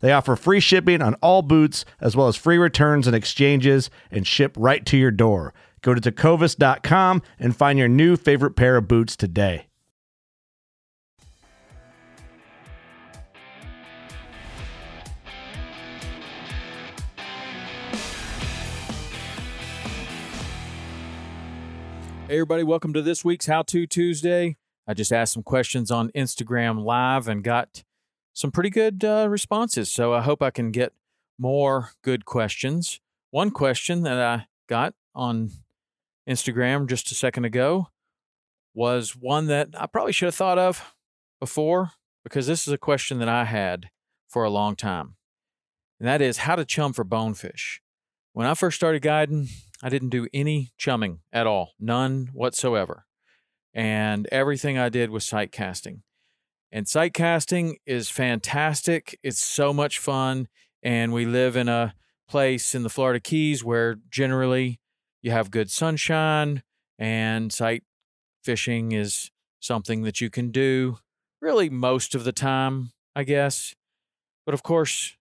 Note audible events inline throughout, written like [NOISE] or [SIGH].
They offer free shipping on all boots, as well as free returns and exchanges, and ship right to your door. Go to tecovas.com and find your new favorite pair of boots today. Hey, everybody, welcome to this week's How To Tuesday. I just asked some questions on Instagram Live and got some pretty good uh, responses. So I hope I can get more good questions. One question that I got on Instagram just a second ago was one that I probably should have thought of before because this is a question that I had for a long time. And that is how to chum for bonefish. When I first started guiding, I didn't do any chumming at all, none whatsoever. And everything I did was sight casting. And sight casting is fantastic. It's so much fun. And we live in a place in the Florida Keys where generally you have good sunshine and sight fishing is something that you can do really most of the time, I guess. But of course,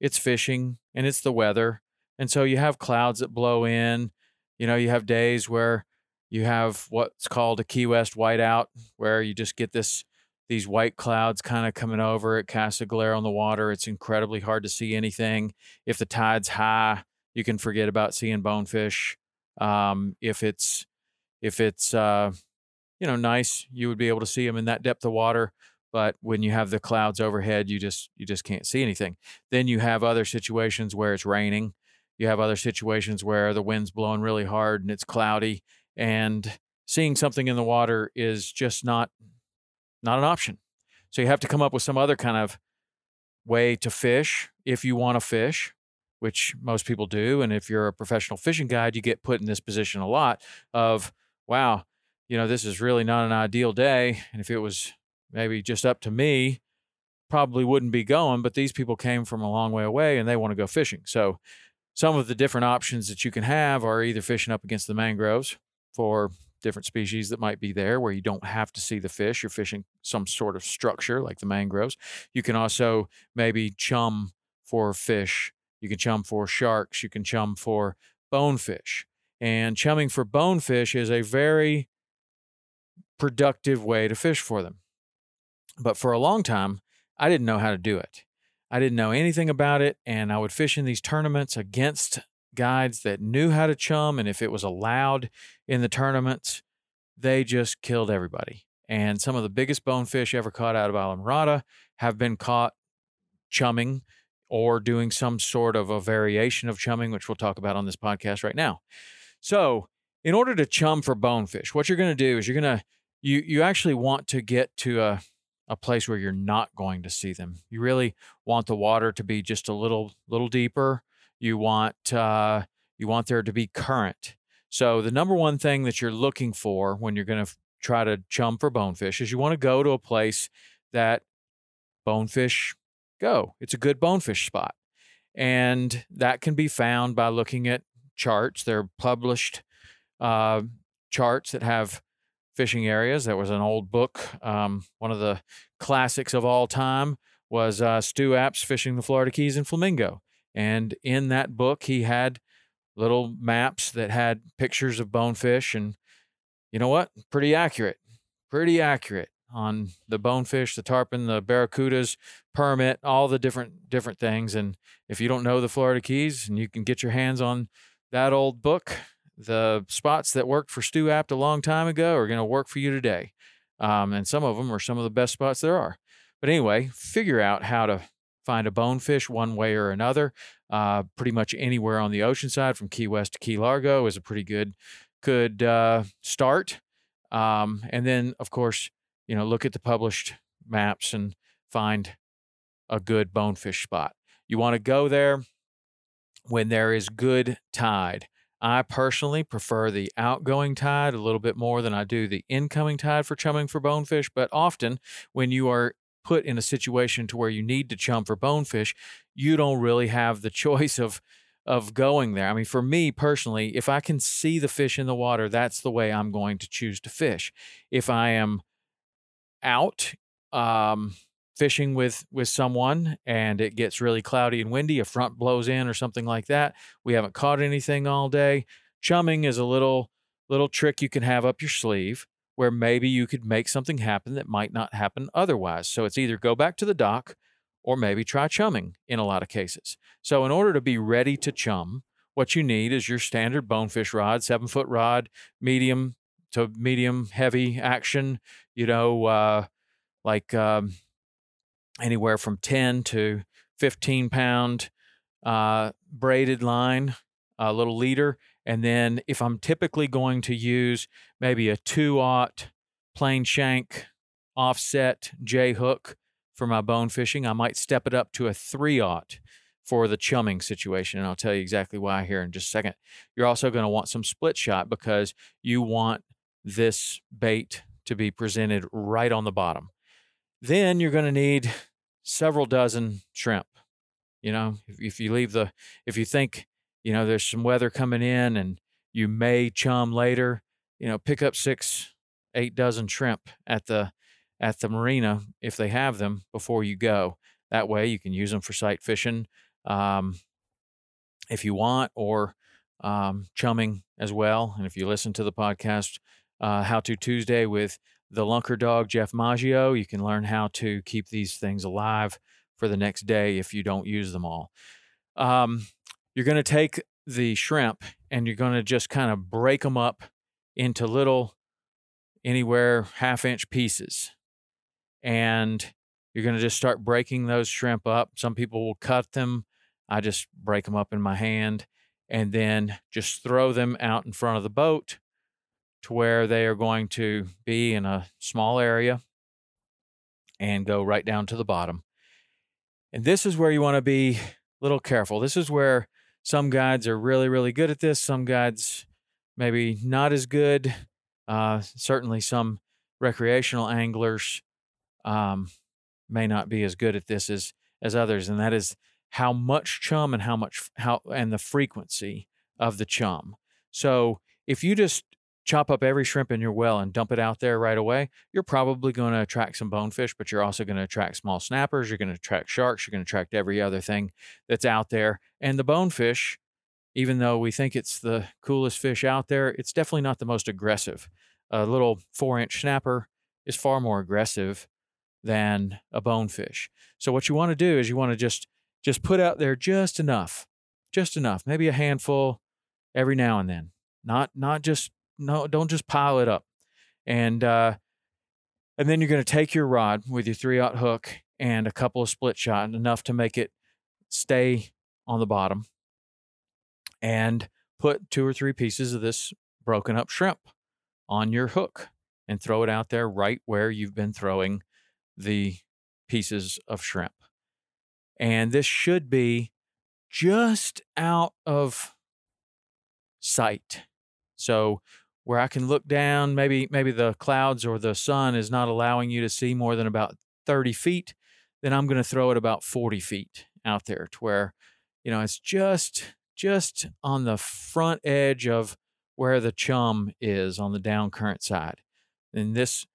it's fishing and it's the weather. And so you have clouds that blow in. You know, you have days where you have what's called a Key West whiteout, where you just get this these white clouds kind of coming over. It casts a glare on the water. It's incredibly hard to see anything. If the tide's high, you can forget about seeing bonefish. Um, if it's if it's uh, you know nice, you would be able to see them in that depth of water. But when you have the clouds overhead, you just you just can't see anything. Then you have other situations where it's raining. You have other situations where the wind's blowing really hard and it's cloudy, and seeing something in the water is just not not an option. So you have to come up with some other kind of way to fish if you want to fish, which most people do. And if you're a professional fishing guide, you get put in this position a lot of, wow, you know, this is really not an ideal day. And if it was maybe just up to me, probably wouldn't be going. But these people came from a long way away and they want to go fishing. So some of the different options that you can have are either fishing up against the mangroves for different species that might be there where you don't have to see the fish. You're fishing some sort of structure like the mangroves. You can also maybe chum for fish. You can chum for sharks. You can chum for bonefish. And chumming for bonefish is a very productive way to fish for them. But for a long time, I didn't know how to do it. I didn't know anything about it. And I would fish in these tournaments against guides that knew how to chum. And if it was allowed in the tournaments, they just killed everybody. And some of the biggest bonefish ever caught out of Islamorada have been caught chumming or doing some sort of a variation of chumming, which we'll talk about on this podcast right now. So, in order to chum for bonefish, what you're going to do is you're going to you you actually want to get to a a place where you're not going to see them. You really want the water to be just a little little deeper you want uh, you want there to be current. So the number one thing that you're looking for when you're going to f- try to chum for bonefish is you want to go to a place that bonefish go. It's a good bonefish spot. And that can be found by looking at charts. They're published uh, charts that have fishing areas. That was an old book. Um, one of the classics of all time was uh, Stu Apte's Fishing the Florida Keys and Flamingo. And in that book, he had little maps that had pictures of bonefish. And you know what? Pretty accurate. Pretty accurate on the bonefish, the tarpon, the barracudas, permit, all the different different things. And if you don't know the Florida Keys and you can get your hands on that old book, the spots that worked for Stu Apte a long time ago are going to work for you today. Um, and some of them are some of the best spots there are. But anyway, figure out how to find a bonefish one way or another. Uh, pretty much anywhere on the ocean side, from Key West to Key Largo, is a pretty good good uh, start. Um, and then, of course, you know, look at the published maps and find a good bonefish spot. You want to go there when there is good tide. I personally prefer the outgoing tide a little bit more than I do the incoming tide for chumming for bonefish, but often when you are put in a situation to where you need to chum for bonefish, you don't really have the [LAUGHS] choice of of going there. I mean, for me personally, if I can see the fish in the water, that's the way I'm going to choose to fish. If I am out um, fishing with with someone and it gets really cloudy and windy, a front blows in or something like that, we haven't caught anything all day. Chumming is a little little trick you can have up your sleeve where maybe you could make something happen that might not happen otherwise. So it's either go back to the dock or maybe try chumming in a lot of cases. So in order to be ready to chum, what you need is your standard bonefish rod, seven foot rod, medium to medium heavy action, you know, uh, like um, anywhere from 10 to 15 pound uh, braided line, a little leader. And then if I'm typically going to use maybe a two aught plain shank offset J hook for my bone fishing, I might step it up to a three aught for the chumming situation. And I'll tell you exactly why here in just a second. You're also going to want some split shot because you want this bait to be presented right on the bottom. Then you're going to need several dozen shrimp. You know, if, if you leave the, if you think, you know, there's some weather coming in and you may chum later, you know, pick up six, eight dozen shrimp at the, at the marina if they have them before you go. That way you can use them for sight fishing um, if you want, or um, chumming as well. And if you listen to the podcast, uh, How to Tuesday with the Lunker Dog, Jeff Maggio. You can learn how to keep these things alive for the next day if you don't use them all. Um, you're going to take the shrimp and you're going to just kind of break them up into little, anywhere half inch pieces. And you're going to just start breaking those shrimp up. Some people will cut them. I just break them up in my hand and then just throw them out in front of the boat to where they are going to be in a small area and go right down to the bottom. And this is where you want to be a little careful. This is where some guides are really, really good at this. Some guides maybe not as good. Uh, certainly, some recreational anglers um, may not be as good at this as as others, and that is how much chum and how much how and the frequency of the chum. So if you just chop up every shrimp in your well and dump it out there right away, you're probably going to attract some bonefish, but you're also going to attract small snappers. You're going to attract sharks. You're going to attract every other thing that's out there. And the bonefish, even though we think it's the coolest fish out there, it's definitely not the most aggressive. A little four inch snapper is far more aggressive than a bonefish. So what you want to do is you want to just just put out there just enough, just enough, maybe a handful every now and then. Not not just no, don't just pile it up. And uh, and then you're going to take your rod with your three aught hook and a couple of split shot, enough to make it stay on the bottom, and put two or three pieces of this broken up shrimp on your hook and throw it out there right where you've been throwing the pieces of shrimp. And this should be just out of sight. So where I can look down, maybe maybe the clouds or the sun is not allowing you to see more than about 30 feet, then I'm going to throw it about 40 feet out there to where, you know, it's just just on the front edge of where the chum is on the down current side. And this,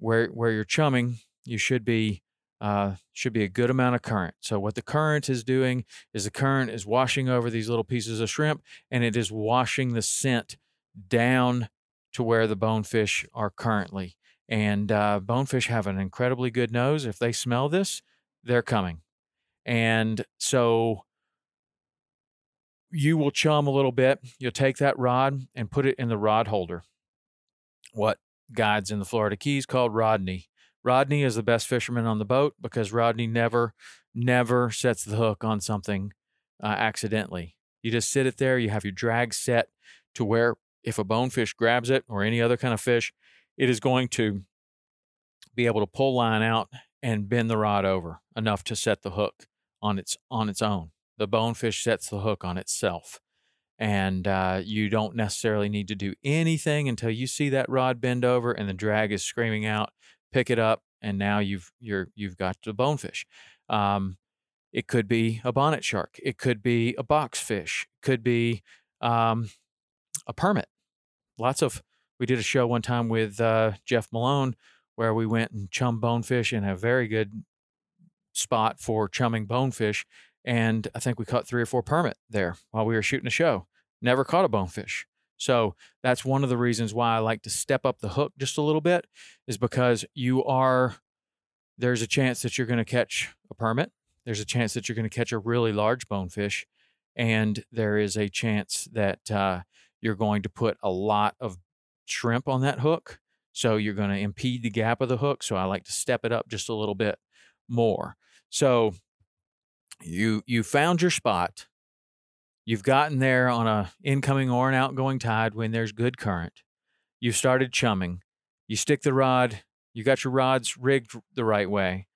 where where you're chumming, you should be uh, should be a good amount of current. So what the current is doing is the current is washing over these little pieces of shrimp, and it is washing the scent down to where the bonefish are currently. And uh, bonefish have an incredibly good nose. If they smell this, they're coming. And so you will chum a little bit. You'll take that rod and put it in the rod holder. What guides in the Florida Keys called Rodney. Rodney is the best fisherman on the boat because Rodney never, never sets the hook on something uh, accidentally. You just sit it there. You have your drag set to where if a bonefish grabs it or any other kind of fish, it is going to be able to pull line out and bend the rod over enough to set the hook on its on its own. The bonefish sets the hook on itself, and uh, you don't necessarily need to do anything until you see that rod bend over and the drag is screaming out. Pick it up, and now you've you're you've got the bonefish. Um, it could be a bonnet shark. It could be a boxfish. It could be um, a permit. Lots of. We did a show one time with uh, Jeff Malone where we went and chum bonefish in a very good spot for chumming bonefish. And I think we caught three or four permit there while we were shooting a show. Never caught a bonefish. So that's one of the reasons why I like to step up the hook just a little bit, is because you are, there's a chance that you're going to catch a permit. There's a chance that you're going to catch a really large bonefish. And there is a chance that uh, you're going to put a lot of shrimp on that hook. So you're going to impede the gap of the hook. So I like to step it up just a little bit more. So you you found your spot. You've gotten there on a incoming or an outgoing tide when there's good current. You've started chumming. You stick the rod, you got your rods rigged the right way.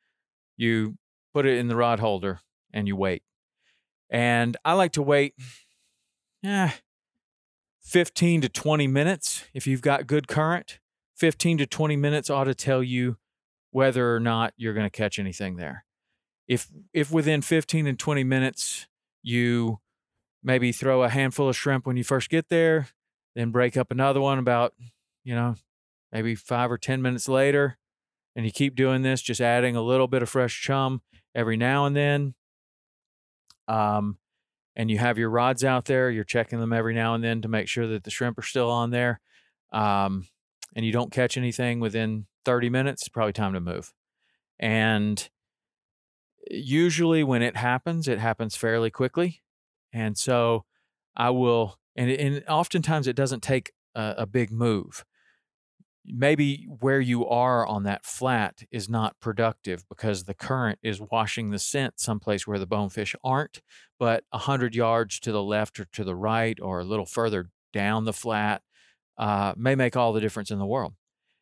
You put it in the rod holder and you wait. And I like to wait eh, 15 to 20 minutes if you've got good current. 15 to 20 minutes ought to tell you whether or not you're going to catch anything there. If if within 15 and 20 minutes you maybe throw a handful of shrimp when you first get there, then break up another one about, you know, maybe 5 or 10 minutes later and you keep doing this just adding a little bit of fresh chum every now and then um and you have your rods out there, you're checking them every now and then to make sure that the shrimp are still on there. Um, and you don't catch anything within 30 minutes, it's probably time to move. And usually when it happens, it happens fairly quickly. And so I will, and, and oftentimes it doesn't take a, a big move. Maybe where you are on that flat is not productive because the current is washing the scent someplace where the bonefish aren't, but a hundred yards to the left or to the right or a little further down the flat uh, may make all the difference in the world.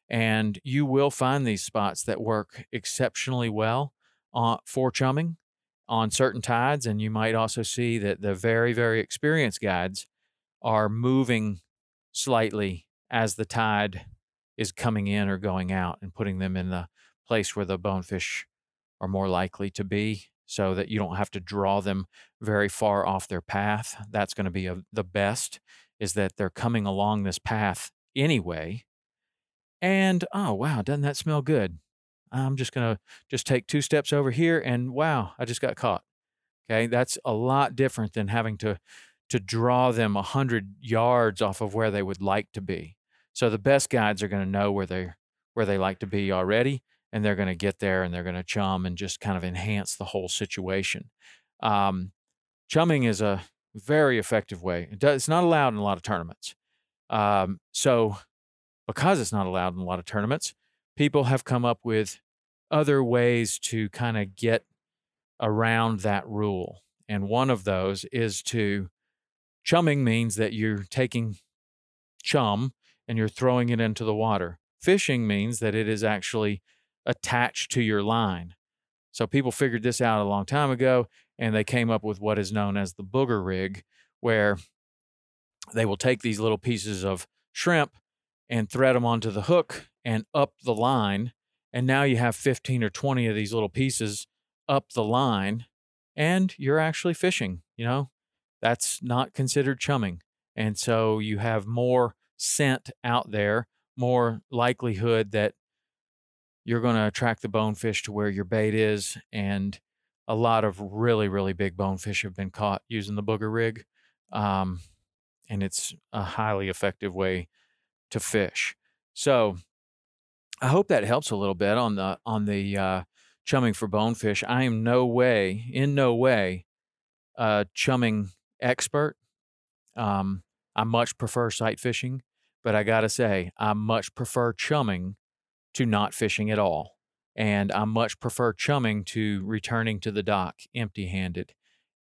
And you will find these spots that work exceptionally well uh, for chumming on certain tides. And you might also see that the very, very experienced guides are moving slightly as the tide is coming in or going out and putting them in the place where the bonefish are more likely to be so that you don't have to draw them very far off their path. That's going to be a, the best is that they're coming along this path anyway. And oh, wow, doesn't that smell good? I'm just going to just take two steps over here and wow, I just got caught. Okay, that's a lot different than having to to draw them a hundred yards off of where they would like to be. So the best guides are going to know where they where they like to be already, and they're going to get there and they're going to chum and just kind of enhance the whole situation. Um, chumming is a very effective way. It does, it's not allowed in a lot of tournaments. Um, so, because it's not allowed in a lot of tournaments, people have come up with other ways to kind of get around that rule. And one of those is to chumming means that you're taking chum and you're throwing it into the water. Fishing means that it is actually attached to your line. So people figured this out a long time ago and they came up with what is known as the booger rig, where they will take these little pieces of shrimp and thread them onto the hook and up the line. And now you have 15 or 20 of these little pieces up the line, and you're actually fishing. You know, that's not considered chumming. And so you have more scent out there, more likelihood that you're going to attract the bonefish to where your bait is. And a lot of really, really big bonefish have been caught using the booger rig. Um, and it's a highly effective way to fish. So I hope that helps a little bit on the on the uh, chumming for bonefish. I am no way, in no way, a chumming expert. Um, I much prefer sight fishing, but I gotta say, I much prefer chumming to not fishing at all. And I much prefer chumming to returning to the dock empty handed.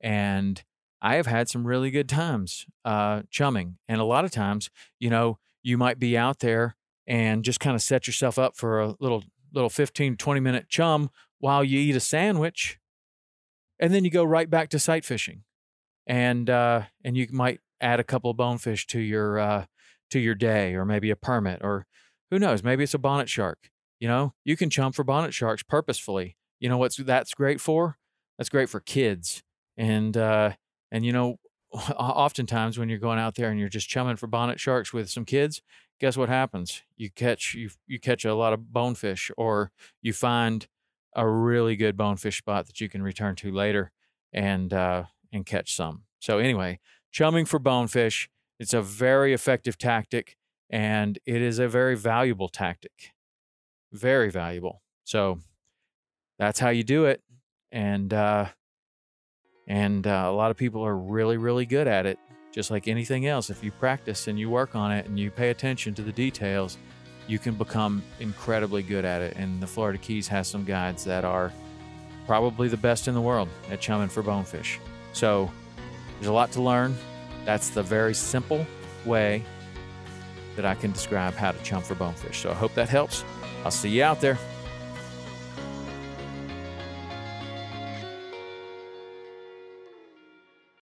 And I have had some really good times uh, chumming. And a lot of times, you know, you might be out there and just kind of set yourself up for a little little 15 20 minute chum while you eat a sandwich and then you go right back to sight fishing and uh, and you might add a couple of bonefish to your uh, to your day or maybe a permit or who knows maybe it's a bonnet shark you know you can chum for bonnet sharks purposefully you know what's that's great for that's great for kids and uh, and you know [LAUGHS] oftentimes when you're going out there and you're just chumming for bonnet sharks with some kids guess what happens? You catch you you catch a lot of bonefish, or you find a really good bonefish spot that you can return to later and uh, and catch some. So anyway, chumming for bonefish, it's a very effective tactic, and it is a very valuable tactic, very valuable. So that's how you do it, and uh, and uh, a lot of people are really really good at it just like anything else, if you practice and you work on it and you pay attention to the details, you can become incredibly good at it. And the Florida Keys has some guides that are probably the best in the world at chumming for bonefish. So there's a lot to learn. That's the very simple way that I can describe how to chum for bonefish. So I hope that helps. I'll see you out there.